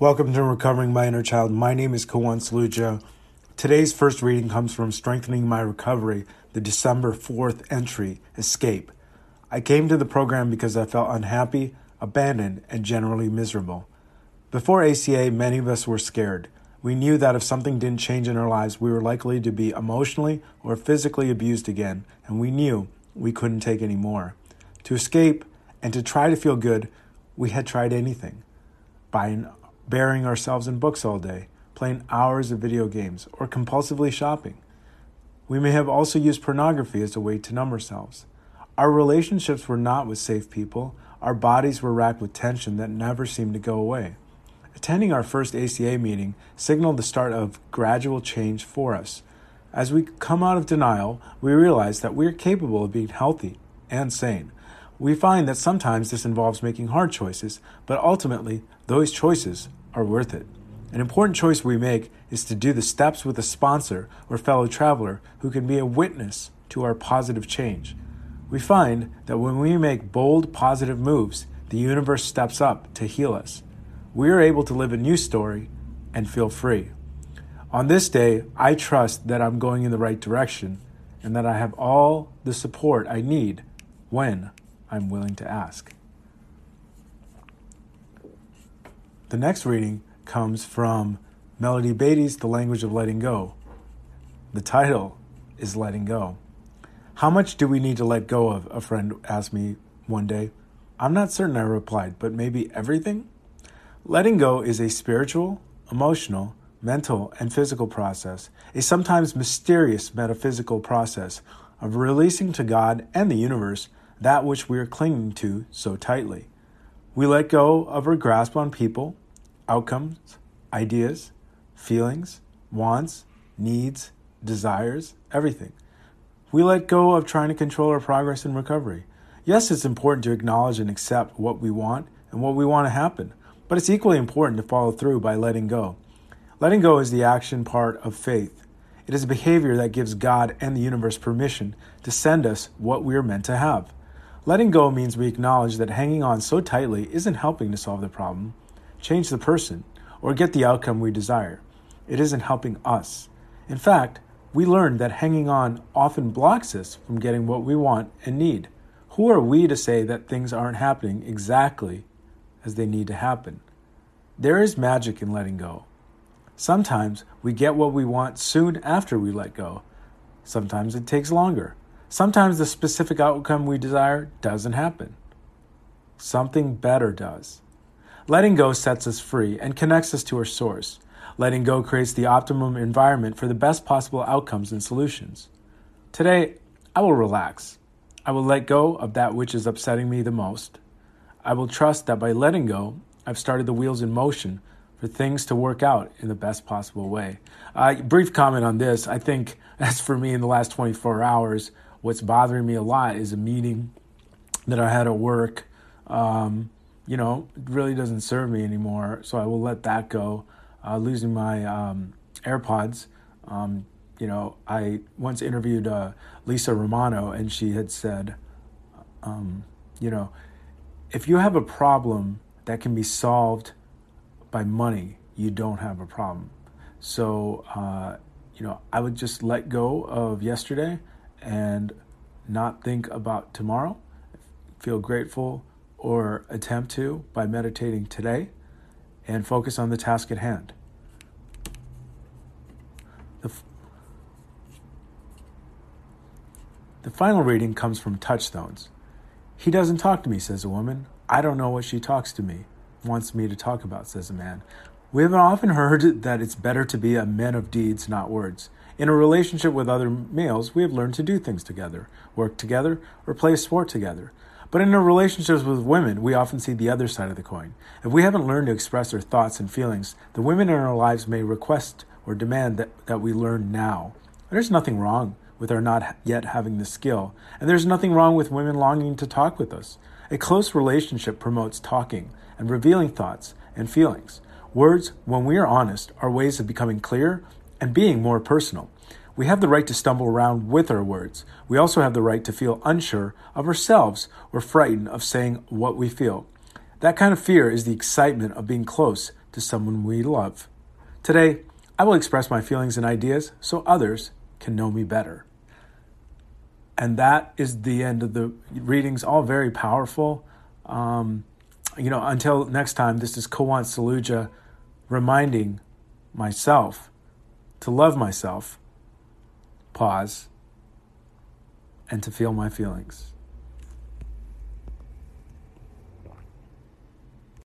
Welcome to Recovering My Inner Child. My name is Kawan Saluja. Today's first reading comes from Strengthening My Recovery, the December 4th entry, Escape. I came to the program because I felt unhappy, abandoned, and generally miserable. Before ACA, many of us were scared. We knew that if something didn't change in our lives, we were likely to be emotionally or physically abused again, and we knew we couldn't take any more. To escape and to try to feel good, we had tried anything. Buying burying ourselves in books all day, playing hours of video games, or compulsively shopping. We may have also used pornography as a way to numb ourselves. Our relationships were not with safe people. Our bodies were racked with tension that never seemed to go away. Attending our first ACA meeting signaled the start of gradual change for us. As we come out of denial, we realize that we are capable of being healthy and sane. We find that sometimes this involves making hard choices, but ultimately, those choices are worth it. An important choice we make is to do the steps with a sponsor or fellow traveler who can be a witness to our positive change. We find that when we make bold, positive moves, the universe steps up to heal us. We are able to live a new story and feel free. On this day, I trust that I'm going in the right direction and that I have all the support I need when I'm willing to ask. The next reading comes from Melody Beattie's The Language of Letting Go. The title is Letting Go. How much do we need to let go of? A friend asked me one day. I'm not certain, I replied, but maybe everything? Letting go is a spiritual, emotional, mental, and physical process, a sometimes mysterious metaphysical process of releasing to God and the universe that which we are clinging to so tightly. We let go of our grasp on people, outcomes, ideas, feelings, wants, needs, desires, everything. We let go of trying to control our progress and recovery. Yes, it's important to acknowledge and accept what we want and what we want to happen, but it's equally important to follow through by letting go. Letting go is the action part of faith. It is a behavior that gives God and the universe permission to send us what we are meant to have. Letting go means we acknowledge that hanging on so tightly isn't helping to solve the problem, change the person, or get the outcome we desire. It isn't helping us. In fact, we learned that hanging on often blocks us from getting what we want and need. Who are we to say that things aren't happening exactly as they need to happen? There is magic in letting go. Sometimes we get what we want soon after we let go. Sometimes it takes longer. Sometimes the specific outcome we desire doesn't happen. Something better does. Letting go sets us free and connects us to our source. Letting go creates the optimum environment for the best possible outcomes and solutions. Today, I will relax. I will let go of that which is upsetting me the most. I will trust that by letting go, I've started the wheels in motion for things to work out in the best possible way. Uh, brief comment on this. I think, as for me in the last 24 hours, what's bothering me a lot is a meeting that I had at work. Um, you know, really doesn't serve me anymore, so I will let that go. Uh, losing my um, AirPods. Um, you know, I once interviewed uh, Lisa Romano, and she had said, um, you know, if you have a problem that can be solved by money, you don't have a problem. So, uh, you know, I would just let go of yesterday and not think about tomorrow, feel grateful or attempt to by meditating today, and focus on the task at hand. The, f- the final reading comes from Touchstones. He doesn't talk to me, says a woman. I don't know what she talks to me, wants me to talk about, says a man. We have often heard that it's better to be a man of deeds, not words. In a relationship with other males, we have learned to do things together, work together, or play a sport together. But in our relationships with women, we often see the other side of the coin. If we haven't learned to express our thoughts and feelings, the women in our lives may request or demand that, that we learn now. There's nothing wrong with our not yet having the skill, and there's nothing wrong with women longing to talk with us. A close relationship promotes talking and revealing thoughts and feelings. Words, when we are honest, are ways of becoming clear and being more personal. We have the right to stumble around with our words. We also have the right to feel unsure of ourselves or frightened of saying what we feel. That kind of fear is the excitement of being close to someone we love. Today, I will express my feelings and ideas so others can know me better. And that is the end of the readings, all very powerful. Um, you know, until next time, this is Kawant Saluja reminding myself to love myself, pause, and to feel my feelings.